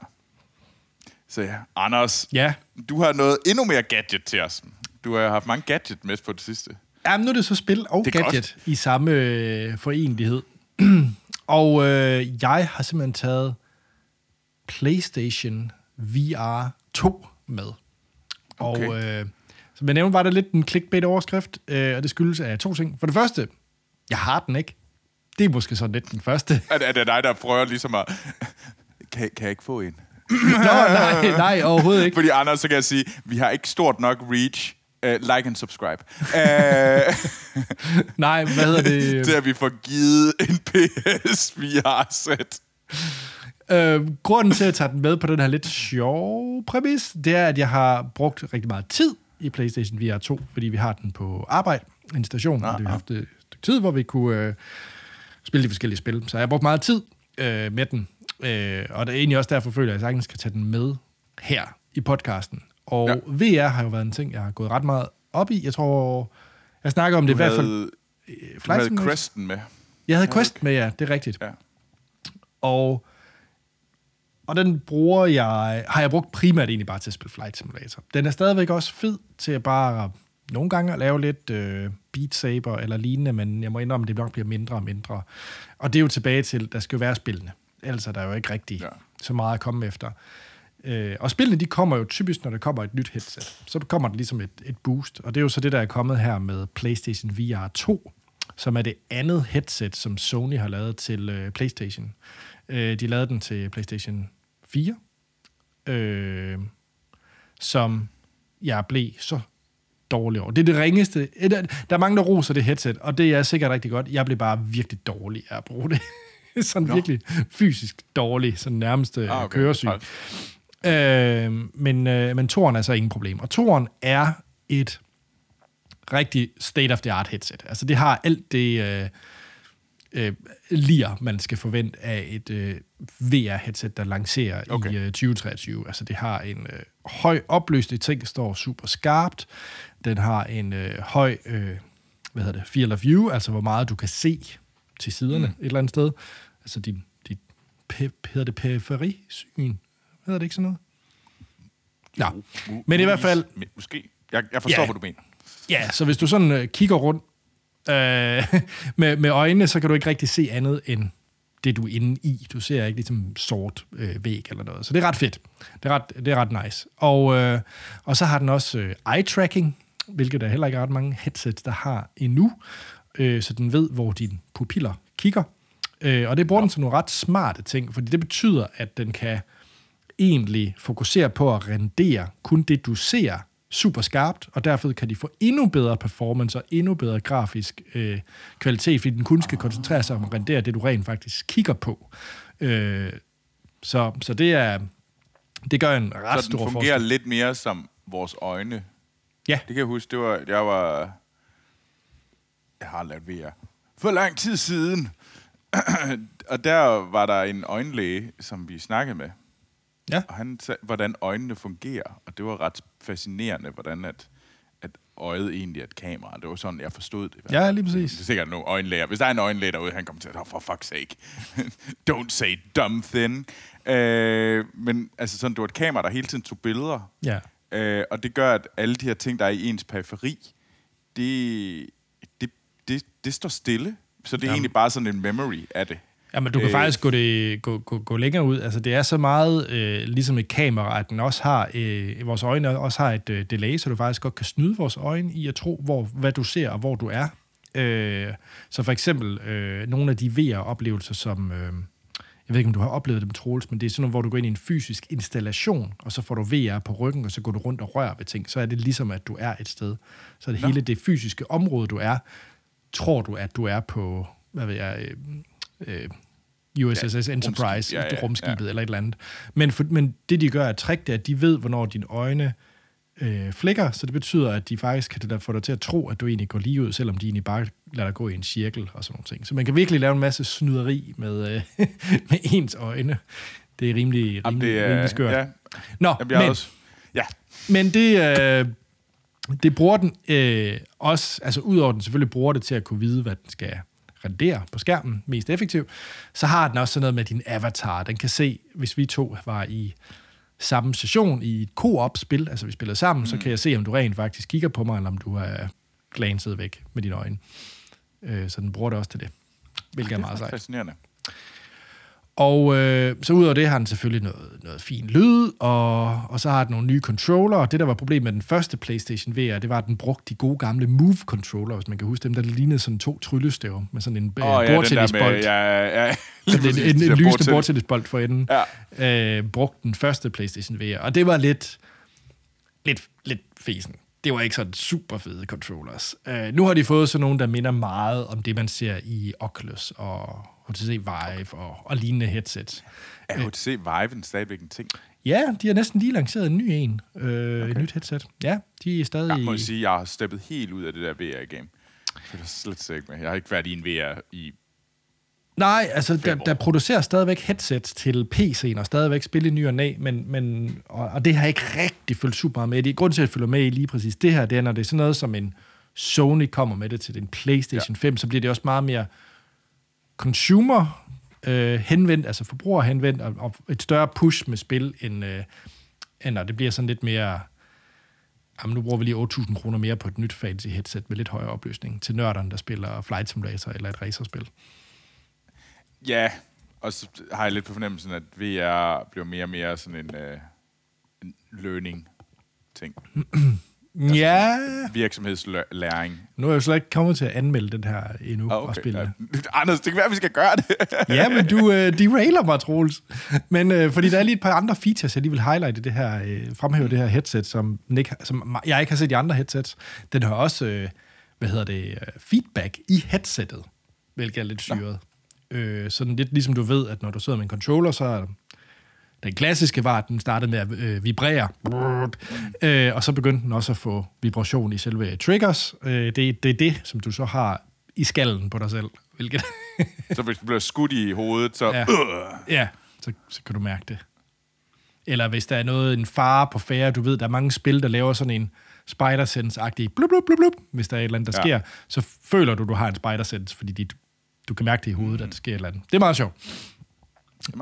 [SPEAKER 2] Så ja, Anders,
[SPEAKER 1] Ja.
[SPEAKER 2] du har noget endnu mere gadget til os. Du har haft mange gadget med på det sidste.
[SPEAKER 1] Jamen, nu er det så spil og
[SPEAKER 2] Det
[SPEAKER 1] gadget i samme øh, forenlighed. [clears throat] og øh, jeg har simpelthen taget PlayStation VR 2 med. Og
[SPEAKER 2] Okay.
[SPEAKER 1] øh, som jeg nævnte, var det lidt en clickbait-overskrift, øh, og det skyldes af to ting. For det første, jeg har den ikke. Det er måske sådan lidt den første.
[SPEAKER 2] Er, det- er det dig, der prøver ligesom at... Kan, kan jeg ikke få en? [laughs]
[SPEAKER 1] Nå, nej, nej, overhovedet ikke.
[SPEAKER 2] Fordi Anders, så kan jeg sige, vi har ikke stort nok reach. Uh, like and subscribe. Uh, [laughs]
[SPEAKER 1] Nej, hvad hedder det?
[SPEAKER 2] til at vi får givet en PS VR-sæt.
[SPEAKER 1] Øh, grunden til, at jeg tager den med på den her lidt sjove præmis, det er, at jeg har brugt rigtig meget tid i PlayStation VR 2, fordi vi har den på arbejde, en station, og det har vi haft et stykke tid, hvor vi kunne øh, spille de forskellige spil. Så jeg har brugt meget tid øh, med den, øh, og det er egentlig også derfor, føler jeg, at jeg sagtens kan tage den med her i podcasten. Og ja. VR har jo været en ting, jeg har gået ret meget op i. Jeg tror, jeg snakker om det
[SPEAKER 2] Du
[SPEAKER 1] i hvert fald...
[SPEAKER 2] havde,
[SPEAKER 1] øh,
[SPEAKER 2] du havde. Cresten med.
[SPEAKER 1] Jeg havde Quest med, ja, det er rigtigt.
[SPEAKER 2] Ja.
[SPEAKER 1] Og, og den bruger jeg, har jeg brugt primært egentlig bare til at spille Flight Simulator. Den er stadigvæk også fed til at bare nogle gange at lave lidt øh, Beat Saber eller lignende, men jeg må indrømme, at det nok bliver mindre og mindre. Og det er jo tilbage til, der skal jo være spillene. Ellers er der jo ikke rigtig
[SPEAKER 2] Ja.
[SPEAKER 1] så meget at komme efter. Øh, og spillene, de kommer jo typisk, når der kommer et nyt headset. Så kommer der ligesom et, et boost. Og det er jo så det, der er kommet her med PlayStation VR 2, som er det andet headset, som Sony har lavet til øh, PlayStation. Øh, de lavede den til PlayStation 4, øh, som jeg blev så dårlig over. Det er det ringeste. øh, Der, er mange, der roser det headset, og det er sikkert rigtig godt. Jeg blev bare virkelig dårlig af at bruge det. [laughs] sådan
[SPEAKER 2] Nå.
[SPEAKER 1] virkelig fysisk dårlig, sådan nærmeste
[SPEAKER 2] Ah,
[SPEAKER 1] ah,
[SPEAKER 2] okay.
[SPEAKER 1] køresyg. Øh, men, øh, men toren er så ingen problem. Og toren er et rigtig state-of-the-art headset. Altså det har alt det øh, øh, lir, man skal forvente af et øh, VR-headset, der lancerer
[SPEAKER 2] Okay.
[SPEAKER 1] i øh, 2023. Altså det har en øh, høj opløsende ting, står super skarpt. Den har en øh, høj, øh, hvad hedder det, field of view, altså hvor meget du kan se til siderne mm. et eller andet sted. Altså din, dit, pe, hedder det periferisyn? Hedder det ikke sådan noget? Ja,
[SPEAKER 2] Mu-
[SPEAKER 1] men i hvert fald,
[SPEAKER 2] Måske. Jeg, jeg forstår,
[SPEAKER 1] Ja.
[SPEAKER 2] hvad du mener.
[SPEAKER 1] Ja, så hvis du sådan øh, kigger rundt øh, [laughs] med, med øjnene, så kan du ikke rigtig se andet end det, du er inde i. Du ser ikke ligesom sort øh, væg eller noget. Så det er ret fedt. Det er ret, det er ret nice. Og, øh, og så har den også øh, eye-tracking, hvilket der heller ikke er ret mange headsets, der har endnu. Øh, så den ved, hvor dine pupiller kigger. Øh, og det bruger den til nogle ret smarte ting, fordi det betyder, at den kan egentlig fokusere på at rendere kun det, du ser super skarpt, og derfor kan de få endnu bedre performance og endnu bedre grafisk øh, kvalitet, fordi den kun skal koncentrere sig om at rendere det, du rent faktisk kigger på. Øh, så, så det er det gør en ret
[SPEAKER 2] Så
[SPEAKER 1] stor
[SPEAKER 2] den fungerer
[SPEAKER 1] forskel.
[SPEAKER 2] lidt mere som vores øjne.
[SPEAKER 1] Ja.
[SPEAKER 2] Det kan jeg huske, det var, jeg var... Jeg har lavet VR. For lang tid siden. [clears throat] og der var der en øjenlæge, som vi snakkede med.
[SPEAKER 1] Ja.
[SPEAKER 2] Og han sagde, hvordan øjnene fungerer. Og det var ret fascinerende, hvordan at, at øjet egentlig er et kamera. Det var sådan, jeg forstod det.
[SPEAKER 1] Ja, lige præcis.
[SPEAKER 2] Det er sikkert nogle øjenlæger. Hvis der er en øjenlæge derude, han kommer til at, oh, for fuck's sake. [laughs] Don't say dumb thing. Øh, men altså sådan, det var et kamera, der hele tiden tog billeder.
[SPEAKER 1] Ja.
[SPEAKER 2] Øh, og det gør, at alle de her ting, der er i ens periferi, det, det, det, det står stille. Så det er
[SPEAKER 1] Jamen.
[SPEAKER 2] egentlig bare sådan en memory af det.
[SPEAKER 1] Ja, men du kan
[SPEAKER 2] Øh.
[SPEAKER 1] øh, faktisk gå, det, gå, gå, gå længere ud. Altså, det er så meget øh, ligesom et kamera, at den også har, øh, vores øjne også har et øh, delay, så du faktisk godt kan snyde vores øjne i at tro, hvor, hvad du ser og hvor du er. Øh, så for eksempel øh, nogle af de VR-oplevelser, som... Øh, jeg ved ikke, om du har oplevet dem, Troels, men det er sådan noget, hvor du går ind i en fysisk installation, og så får du VR på ryggen, og så går du rundt og rører ved ting. Så er det ligesom, at du er et sted. Så det
[SPEAKER 2] Nå.
[SPEAKER 1] hele det fysiske område, du er, tror du, at du er på, hvad ved jeg, øh, USS
[SPEAKER 2] Ja,
[SPEAKER 1] Enterprise,
[SPEAKER 2] rumskib. Ja, ja,
[SPEAKER 1] rumskibet
[SPEAKER 2] ja.
[SPEAKER 1] eller et eller andet. Men, for, men det, de gør, er trick, det er, at de ved, hvornår dine øjne øh, flikker, så det betyder, at de faktisk kan få dig til at tro, at du egentlig går lige ud, selvom de egentlig bare lader dig gå i en cirkel og sådan nogle ting. Så man kan virkelig lave en masse snyderi med, øh, [laughs] med ens øjne. Det er rimelig, rimelig,
[SPEAKER 2] Jamen, det er,
[SPEAKER 1] rimelig skørt.
[SPEAKER 2] Ja,
[SPEAKER 1] Nå,
[SPEAKER 2] Jamen,
[SPEAKER 1] men,
[SPEAKER 2] også, ja,
[SPEAKER 1] men det, øh, det bruger den øh, også, altså udover den selvfølgelig bruger det til at kunne vide, hvad den skal rendere på skærmen mest effektivt, så har den også sådan noget med din avatar. Den kan se, hvis vi to var i samme session i et co-op-spil, altså vi spillede sammen, mm. så kan jeg se, om du rent faktisk kigger på mig, eller om du er glanset væk med dine øjne. Øh, så den bruger det også til det, hvilket er
[SPEAKER 2] det er
[SPEAKER 1] meget sejt.
[SPEAKER 2] fascinerende.
[SPEAKER 1] Og øh, så udover det har den selvfølgelig noget, noget fin lyd, og, og så har den nogle nye controller. Og det, der var problemet med den første PlayStation VR, det var, at den brugte de gode gamle Move-controller, hvis man kan huske dem, der lignede sådan to tryllestæver med sådan en
[SPEAKER 2] Åh,
[SPEAKER 1] øh,
[SPEAKER 2] ja, den der
[SPEAKER 1] bordtennisbold.
[SPEAKER 2] med, ja, ja, ja. [laughs]
[SPEAKER 1] Sådan en, en, en lysende bordtennisbold for enden.
[SPEAKER 2] Ja.
[SPEAKER 1] Øh, brugte den første PlayStation VR, og det var lidt, lidt, lidt fesen. Det var ikke sådan super fede controllers. Øh, nu har de fået sådan nogle, der minder meget om det, man ser i Oculus og HTC Vive og, og lignende headsets.
[SPEAKER 2] Er HTC Vive stadigvæk en ting?
[SPEAKER 1] Ja, de har næsten lige lanceret en ny en. Øh, okay. Et nyt headset. Ja, de er stadig...
[SPEAKER 2] Jeg må sige, jeg har steppet helt ud af det der VR-game. Det er slet ikke med. Jeg har ikke været i en VR i
[SPEAKER 1] Nej, altså, der, der producerer stadigvæk headsets til PC'en, og stadigvæk spil i ny og næ, men, men, og, og det har jeg ikke rigtig følt super meget med. Det er grund til, at jeg følger med i lige præcis det her, det er, når det er sådan noget som en Sony kommer med det til den PlayStation ja. 5, så bliver det også meget mere consumer øh, henvendt, altså forbruger henvendt, og, og et større push med spil, end, øh, end når det bliver sådan lidt mere... Jamen, nu bruger vi lige 8.000 kroner mere på et nyt fancy headset med lidt højere opløsning til nørderne, der spiller Flight Simulator eller et racerspil.
[SPEAKER 2] Ja, og så har jeg lidt på fornemmelsen, at VR bliver mere og mere sådan en, øh, en learning-ting. [clears throat]
[SPEAKER 1] Ja,
[SPEAKER 2] Virksomhedslæring.
[SPEAKER 1] nu er jeg jo slet ikke kommet til at anmelde den her endnu
[SPEAKER 2] Ah,
[SPEAKER 1] og
[SPEAKER 2] okay.
[SPEAKER 1] spille
[SPEAKER 2] Ja. [laughs] Anders, det kan være, at vi skal gøre det. [laughs]
[SPEAKER 1] Ja, men du øh, derailer mig, Troels. Men øh, fordi der er lige et par andre features, jeg lige vil highlighte det her, øh, fremhæve det her headset, som, Nick, som jeg ikke har set i andre headsets. Den har også, øh, hvad hedder det, øh, feedback i headsettet, hvilket er lidt syret. Øh, sådan lidt ligesom du ved, at når du sidder med en controller, så er den klassiske var, at den startede med at øh, vibrere, øh, og så begyndte den også at få vibration i selve triggers. Øh, det, det er det, som du så har i skallen på dig selv, hvilket [laughs]
[SPEAKER 2] så hvis du bliver skudt i hovedet, så...
[SPEAKER 1] Ja.
[SPEAKER 2] Øh,
[SPEAKER 1] Ja, så, så kan du mærke det. Eller hvis der er noget, en fare på færre, du ved, der er mange spil, der laver sådan en spider sense-agtig blub, blub, blub, blub, hvis der er et eller andet, der
[SPEAKER 2] Ja.
[SPEAKER 1] sker, så føler du, du har en spider sense, fordi de, du kan mærke det i hovedet, mm. at der sker et eller andet. Det er meget sjovt.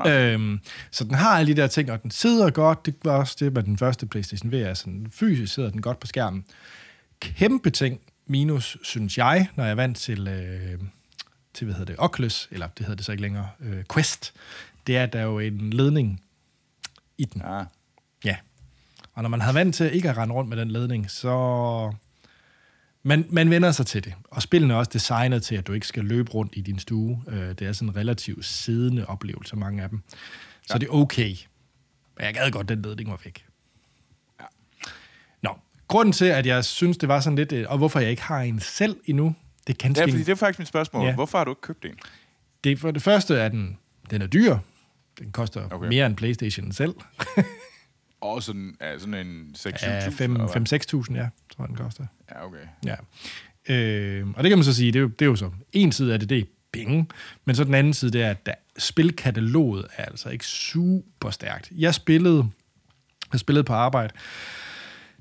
[SPEAKER 1] Øhm, så den har alle de der ting, og den sidder godt. Det var også det med den første PlayStation VR. Sådan, fysisk sidder den godt på skærmen. Kæmpe ting, minus, synes jeg, når jeg er vant til, øh, til hvad hedder det, Oculus, eller det hedder det så ikke længere, øh, Quest, det er, at der er jo en ledning i den.
[SPEAKER 2] Ja.
[SPEAKER 1] Ja. Og når man har vant til ikke at rende rundt med den ledning, så... Man, man vender sig til det. Og spillene er også designet til, at du ikke skal løbe rundt i din stue. Øh, Det er sådan en relativt siddende oplevelse, mange af dem. Så
[SPEAKER 2] Ja.
[SPEAKER 1] det er okay. Men jeg gad godt, den ledning var væk.
[SPEAKER 2] Ja.
[SPEAKER 1] Nå, grunden til, at jeg synes, det var sådan lidt... øh, Og hvorfor jeg ikke har en selv endnu, det er
[SPEAKER 2] ja,
[SPEAKER 1] ganske...
[SPEAKER 2] fordi det er faktisk mit spørgsmål.
[SPEAKER 1] Ja.
[SPEAKER 2] Hvorfor har du ikke købt en?
[SPEAKER 1] det for det første er den, den er dyr. Den koster
[SPEAKER 2] okay.
[SPEAKER 1] mere end Playstation selv. [laughs]
[SPEAKER 2] Og sådan, ja, sådan en 6 7
[SPEAKER 1] Ja, 5-6.000, ja, tror jeg, den koster.
[SPEAKER 2] Ja, okay.
[SPEAKER 1] Ja. Øh, og det kan man så sige, det er jo, det er jo så, en side af det, det er penge, men så den anden side, det er, at der, spilkataloget er altså ikke super stærkt. Jeg spillede, jeg spillede på arbejde,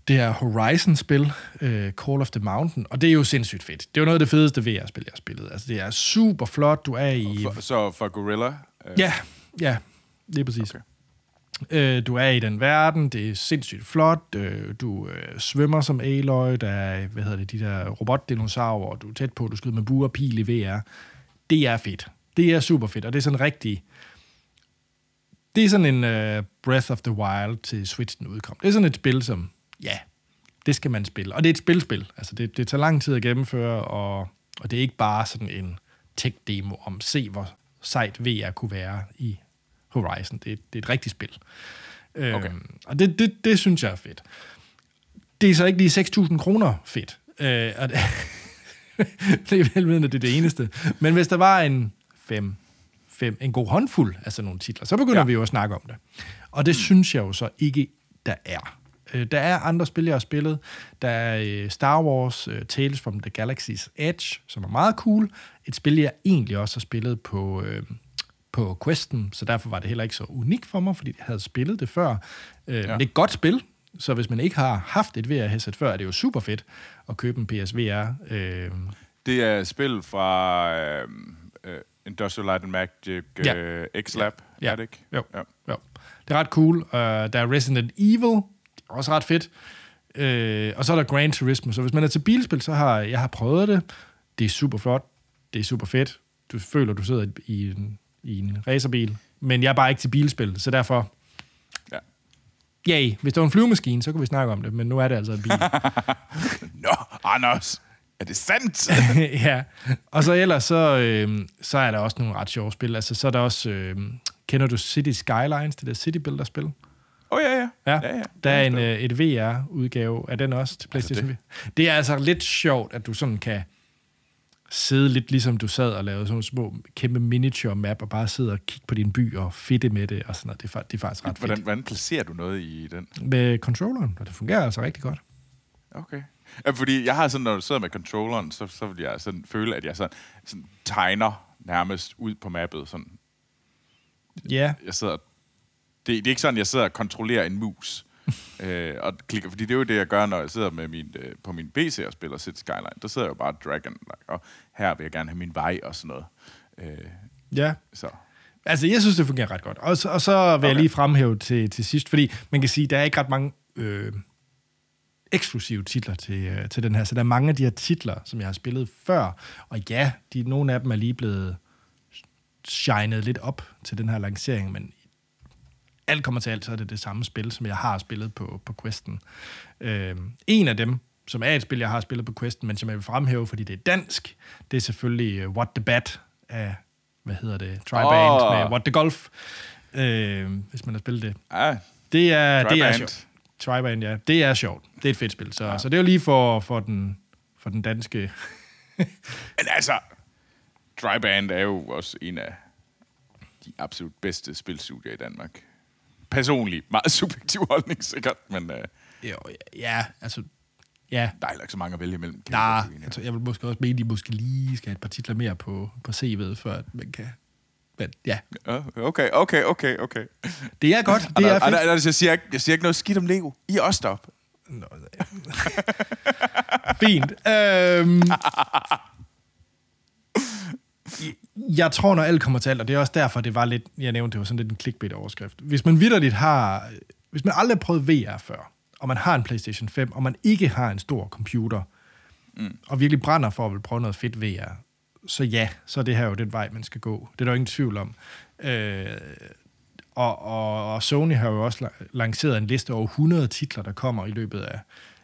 [SPEAKER 1] det her Horizon-spil, øh, Call of the Mountain, og det er jo sindssygt fedt. Det er jo noget af det fedeste VR-spil, jeg har spillet. Altså, det er super flot, du er i...
[SPEAKER 2] For, så for Gorilla? Øh,
[SPEAKER 1] Ja, ja, det er præcis.
[SPEAKER 2] Okay.
[SPEAKER 1] Øh, du er i den verden, det er sindssygt flot, øh, du øh, svømmer som Aloy, der er, hvad hedder det, de der robotdinosaurer, du er tæt på, du skyder med buer og pil i VR. Det er fedt. Det er super fedt, og det er sådan rigtig... Det er sådan en øh, Breath of the Wild til Switch, den udkom. Det er sådan et spil, som, ja, det skal man spille. Og det er et spilspil. Altså, det, det tager lang tid at gennemføre, og, og det er ikke bare sådan en tech-demo om, se hvor sejt VR kunne være i Horizon. Det, det er et rigtigt spil.
[SPEAKER 2] Okay.
[SPEAKER 1] Øhm, og det, det, det synes jeg er fedt. Det er så ikke lige 6.000 kroner fedt. Øh, og det, [laughs] det er velvidende, det er det eneste. Men hvis der var en fem, fem, en god håndfuld af sådan nogle titler, så begynder
[SPEAKER 2] Ja.
[SPEAKER 1] vi jo at snakke om det. Og det mm. synes jeg jo så ikke, der er. Øh, Der er andre spil, jeg har spillet. Der er øh, Star Wars uh, Tales from the Galaxy's Edge, som er meget cool. Et spil, jeg egentlig også har spillet på, øh, på Questen, så derfor var det heller ikke så unikt for mig, fordi jeg havde spillet det før. Øh, ja. Men det er et godt spil, så hvis man ikke har haft et VR-headset før, er det jo super fedt at købe en PSVR. Øh,
[SPEAKER 2] Det er et spil fra øh, øh, Industrial Light and Magic
[SPEAKER 1] Ja.
[SPEAKER 2] øh, X-Lab,
[SPEAKER 1] Ja.
[SPEAKER 2] er det ikke?
[SPEAKER 1] Jo.
[SPEAKER 2] Ja.
[SPEAKER 1] Jo. Det er ret cool. Uh, der er Resident Evil, også ret fedt. Uh, og så er der Gran Turismo. Så hvis man er til bilspil, så har jeg har prøvet det. Det er super flot. Det er super fedt. Du føler, du sidder i en, i en racerbil. Men jeg er bare ikke til bilspil, så derfor...
[SPEAKER 2] Ja.
[SPEAKER 1] Yay, hvis det var en flyvemaskine, så kunne vi snakke om det, men nu er det altså en bil. [laughs]
[SPEAKER 2] Nå, Anders, er det sandt? [laughs]
[SPEAKER 1] ja, og så ellers, så, øh, så er der også nogle ret sjove spil. Altså, så er der også, øh, kender du City Skylines, det der City Builder-spil?
[SPEAKER 2] Åh, oh, ja, ja.
[SPEAKER 1] Ja,
[SPEAKER 2] ja, ja.
[SPEAKER 1] der er en, øh, et VR-udgave af den også til PlayStation det? det er altså lidt sjovt, at du sådan kan sidde lidt ligesom du sad og lavede sådan nogle små kæmpe miniature map og bare sidde og kigge på din by og fedte med det og sådan noget. Det er, det er faktisk ret
[SPEAKER 2] Hvordan,
[SPEAKER 1] fedt.
[SPEAKER 2] hvordan placerer du noget i den?
[SPEAKER 1] Med controlleren, og det fungerer altså rigtig godt.
[SPEAKER 2] Okay. Ja, fordi jeg har sådan, når du sidder med controlleren, så, så vil jeg sådan føle, at jeg sådan, sådan tegner nærmest ud på mappet. Sådan.
[SPEAKER 1] Ja,
[SPEAKER 2] Jeg sidder, det, det er ikke sådan, jeg sidder og kontrollerer en mus. [laughs] øh, og klikker, fordi det er jo det, jeg gør, når jeg sidder med min, øh, på min PC og spiller City Skyline. Der sidder jeg jo bare og drag and, like, og her vil jeg gerne have min vej og sådan noget. Øh,
[SPEAKER 1] ja.
[SPEAKER 2] så.
[SPEAKER 1] Altså, jeg synes, det fungerer ret godt. Og så, og så vil okay. jeg lige fremhæve til, til sidst, fordi man kan sige, der er ikke ret mange øh, eksklusive titler til, øh, til den her. Så der er mange af de her titler, som jeg har spillet før. Og ja, de, nogle af dem er lige blevet shined lidt op til den her lancering, men alt kommer til alt, så er det det samme spil, som jeg har spillet på, på Questen. Øh, en af dem, som er et spil, jeg har spillet på Questen, men som jeg vil fremhæve, fordi det er dansk, det er selvfølgelig uh, What the Bat af, hvad hedder det, Triband oh. med What the Golf, øh, hvis man har spillet det.
[SPEAKER 2] Ja,
[SPEAKER 1] Det er, det er
[SPEAKER 2] Triband.
[SPEAKER 1] sjovt. Triband, ja. Det er sjovt. Det er et fedt spil. Så, ja. så det er jo lige for, for, den, for den danske... [laughs]
[SPEAKER 2] Men altså, Dryband er jo også en af de absolut bedste spilstudier i Danmark. Personligt, meget [laughs] subjektiv holdning sikkert, men øh,
[SPEAKER 1] Jo, ja, altså... Ja,
[SPEAKER 2] der er heller ikke så mange at vælge imellem.
[SPEAKER 1] nej,
[SPEAKER 2] jeg
[SPEAKER 1] tror- jeg vil måske også mene, at de måske lige skal have et par titler mere på, på CV'et, før at man kan... Men ja,
[SPEAKER 2] Okay, okay, okay, okay.
[SPEAKER 1] det er godt. [laughs] Det er
[SPEAKER 2] Anders,
[SPEAKER 1] fedt.
[SPEAKER 2] Anders, jeg, siger ikke, jeg siger ikke noget skidt om Lego. I er også deroppe.
[SPEAKER 1] Nå, [laughs] Fint. Øhm, jeg tror, når alt kommer til alt, og det er også derfor, det var lidt, jeg nævnte, det var sådan lidt en clickbait-overskrift. Hvis man vidderligt har, hvis man aldrig har prøvet VR før, og man har en PlayStation 5, og man ikke har en stor computer, mm. og virkelig brænder for at vil prøve noget fedt VR, så ja, så er det her jo den vej, man skal gå. Det er der jo ingen tvivl om. Øh, og, og, og Sony har jo også la- lanceret en liste over 100 titler, der kommer i løbet af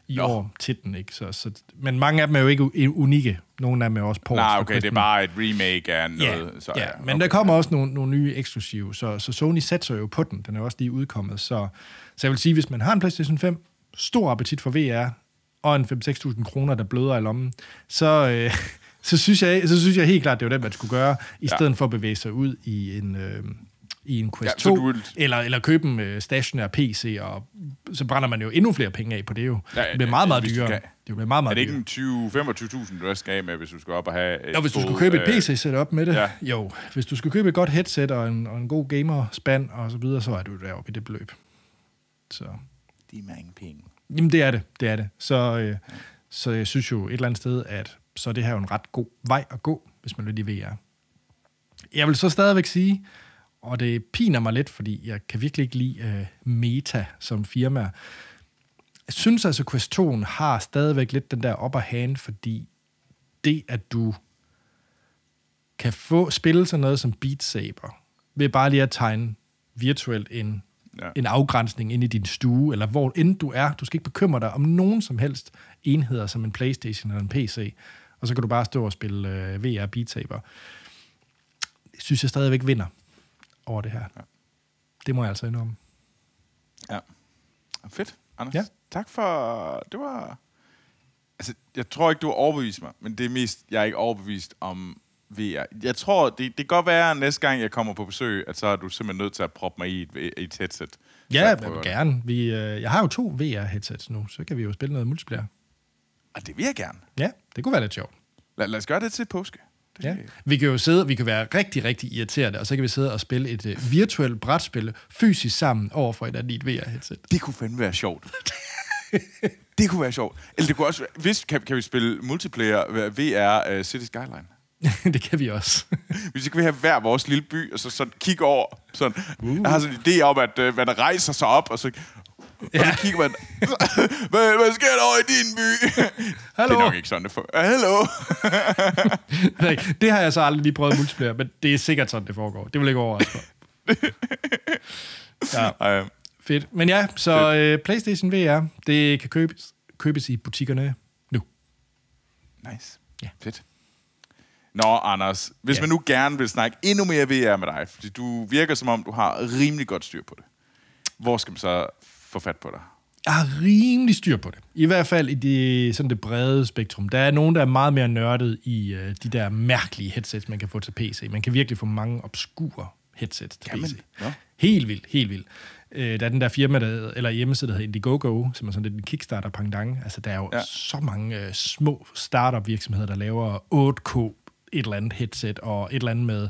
[SPEAKER 1] i
[SPEAKER 2] Nå.
[SPEAKER 1] år til den. Ikke? Så, så, men mange af dem er jo ikke unikke. Nogle af dem er også ports.
[SPEAKER 2] Nej, okay, det er bare et remake af
[SPEAKER 1] Ja,
[SPEAKER 2] noget. så,
[SPEAKER 1] ja, men
[SPEAKER 2] okay.
[SPEAKER 1] der kommer også nogle, nogle nye eksklusive, så, så Sony satser jo på den. Den er også lige udkommet. Så, så jeg vil sige, hvis man har en PlayStation 5, stor appetit for VR, og en 5-6.000 kroner, der bløder i lommen, så, øh, [laughs] så, synes jeg, så synes jeg helt klart, det var det, man skulle gøre, i
[SPEAKER 2] Ja.
[SPEAKER 1] stedet for at bevæge sig ud i en, øh, i en Quest
[SPEAKER 2] Ja, så
[SPEAKER 1] 2,
[SPEAKER 2] du vil-
[SPEAKER 1] eller, eller købe en øh, stationær PC, og så brænder man jo endnu flere penge af på det jo.
[SPEAKER 2] Ja,
[SPEAKER 1] det bliver
[SPEAKER 2] ja,
[SPEAKER 1] meget, meget dyrere. Det bliver meget, meget
[SPEAKER 2] Er det ikke
[SPEAKER 1] dyrere.
[SPEAKER 2] en 20-25.000, du også skal af med, hvis du skal op og have...
[SPEAKER 1] Og hvis du skulle købe et
[SPEAKER 2] øh,
[SPEAKER 1] PC-setup med det,
[SPEAKER 2] ja.
[SPEAKER 1] ja. jo, hvis du skulle købe et godt headset og en, og en god gamer-spand og så videre, så er du deroppe i det beløb. Så,
[SPEAKER 2] De er mange penge.
[SPEAKER 1] jamen det er det, det er det. Så, øh, så jeg synes jo et eller andet sted, at så er det her jo en ret god vej at gå, hvis man vil i VR. Jeg vil så stadigvæk sige, og det piner mig lidt, fordi jeg kan virkelig ikke lide øh, Meta som firma. Jeg synes altså, Quest 2'en har stadigvæk lidt den der upper hand, fordi det, at du kan få spille sådan noget som Beat Saber, ved bare lige at tegne virtuelt en,
[SPEAKER 2] ja.
[SPEAKER 1] en afgrænsning ind i din stue, eller hvor end du er. Du skal ikke bekymre dig om nogen som helst enheder, som en Playstation eller en PC, og så kan du bare stå og spille øh, VR Beat Saber. Det synes jeg stadigvæk vinder over det her. Ja. Det må jeg altså indrømme.
[SPEAKER 2] Ja. Fedt, Anders.
[SPEAKER 1] Ja.
[SPEAKER 2] Tak for... Det var... Altså, jeg tror ikke, du har overbevist mig, men det er mest, jeg er ikke overbevist om VR. Jeg tror, det, det kan godt være, at næste gang jeg kommer på besøg, at så er du simpelthen nødt til at proppe mig i et, et headset.
[SPEAKER 1] Ja,
[SPEAKER 2] jeg
[SPEAKER 1] jeg gerne. Vi, øh, jeg har jo to VR-headsets nu, så kan vi jo spille noget multiplayer.
[SPEAKER 2] Og det vil jeg gerne.
[SPEAKER 1] Ja, det kunne være lidt sjovt.
[SPEAKER 2] Lad, lad os gøre det til påske. Det,
[SPEAKER 1] Ja. Vi kan jo sidde, vi kan være rigtig, rigtig irriterende, og så kan vi sidde og spille et uh, virtuelt brætspil fysisk sammen over for et VR-headset.
[SPEAKER 2] det kunne fandme være sjovt. [laughs] det kunne være sjovt. Eller det kunne også hvis, kan, kan vi spille multiplayer VR uh, City Skyline? [laughs]
[SPEAKER 1] det kan vi også. [laughs]
[SPEAKER 2] Hvis kan vi have hver vores lille by, og så sådan kigge over. Sådan. Uh. Jeg har sådan en idé om, at uh, man rejser sig op, og så, ja. og så kigger man. [laughs] hvad, hvad sker der over i din by? [laughs]
[SPEAKER 1] Hallo?
[SPEAKER 2] Det er nok ikke sådan, det. Uh, hallo? [laughs]
[SPEAKER 1] Det har jeg så aldrig lige prøvet multiplayer, men det er sikkert sådan, det foregår. Det vil ikke overraske. Ja,
[SPEAKER 2] Uh,
[SPEAKER 1] fedt. Men ja, så øh, PlayStation VR, det kan købes, købes i butikkerne nu.
[SPEAKER 2] nice.
[SPEAKER 1] Ja.
[SPEAKER 2] Fedt. Nå, Anders, hvis
[SPEAKER 1] Ja.
[SPEAKER 2] man nu gerne vil snakke endnu mere VR med dig, fordi du virker som om, du har rimelig godt styr på det. Hvor skal man så få fat på dig?
[SPEAKER 1] Jeg har rimelig styr på det. I hvert fald i det, sådan det brede spektrum. Der er nogen, der er meget mere nørdet i øh, de der mærkelige headsets, man kan få til PC. Man kan virkelig få mange obskure headsets til
[SPEAKER 2] Kan man?
[SPEAKER 1] PC.
[SPEAKER 2] Nå.
[SPEAKER 1] Helt vildt, helt vildt. Øh, der er den der firma, der, eller hjemmeside, der hedder Indiegogo, som er sådan lidt en kickstarter pendant. Altså, der er jo
[SPEAKER 2] Ja.
[SPEAKER 1] ja. så mange øh, små startup virksomheder, der laver 8K et eller andet headset, og et eller andet med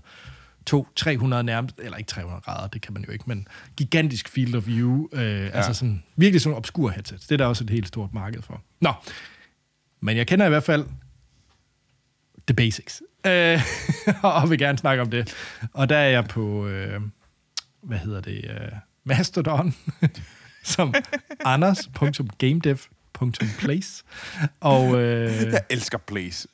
[SPEAKER 1] to 300 nærmest, eller ikke 300 grader, det kan man jo ikke, men gigantisk field of view, øh, ja. altså sådan, virkelig sådan obskur headset. Det er der også et helt stort marked for. Nå, men jeg kender i hvert fald the basics, øh, [laughs] og vil gerne snakke om det. Og der er jeg på, øh, hvad hedder det, øh, Mastodon, [laughs] som anders.gamedev.place. Og, øh,
[SPEAKER 2] Jeg elsker Place.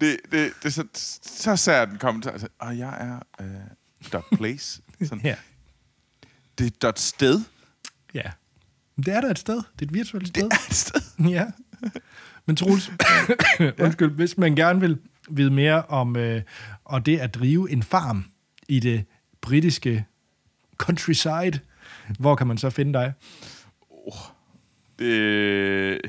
[SPEAKER 2] Det, det, det så, så ser den kommentar, så, og jeg er øh, dot place. [laughs] Sådan,
[SPEAKER 1] ja,
[SPEAKER 2] Det er dot sted.
[SPEAKER 1] ja. Det er der et sted. Det er et virtuelt sted.
[SPEAKER 2] Det er et sted. [laughs]
[SPEAKER 1] Ja. Men Troels, [coughs] undskyld, hvis man gerne vil vide mere om øh, og det at drive en farm i det britiske countryside, hvor kan man så finde dig?
[SPEAKER 2] Det,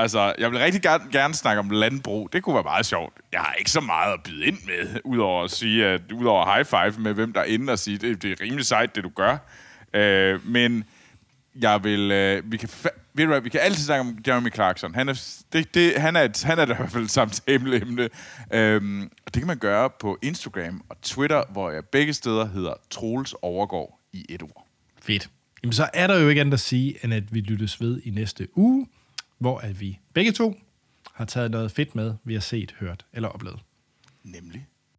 [SPEAKER 2] altså, jeg vil rigtig gerne, gerne snakke om landbrug. Det kunne være meget sjovt. Jeg har ikke så meget at byde ind med, udover at sige, at udover high five med hvem der er inde og sige, det, det er rimelig sejt, det du gør. Øh, men jeg vil, øh, vi kan, ved du hvad, vi kan altid snakke om Jeremy Clarkson. Han er, det, det, han er, et, han er i hvert fald et samtaleemne. Øhm, og det kan man gøre på Instagram og Twitter, hvor jeg begge steder hedder Troels Overgår i et ord.
[SPEAKER 1] Fedt. Jamen, så er der jo ikke andet at sige, end at vi lyttes ved i næste uge, hvor at vi begge to har taget noget fedt med, vi har set, hørt eller oplevet.
[SPEAKER 2] Nemlig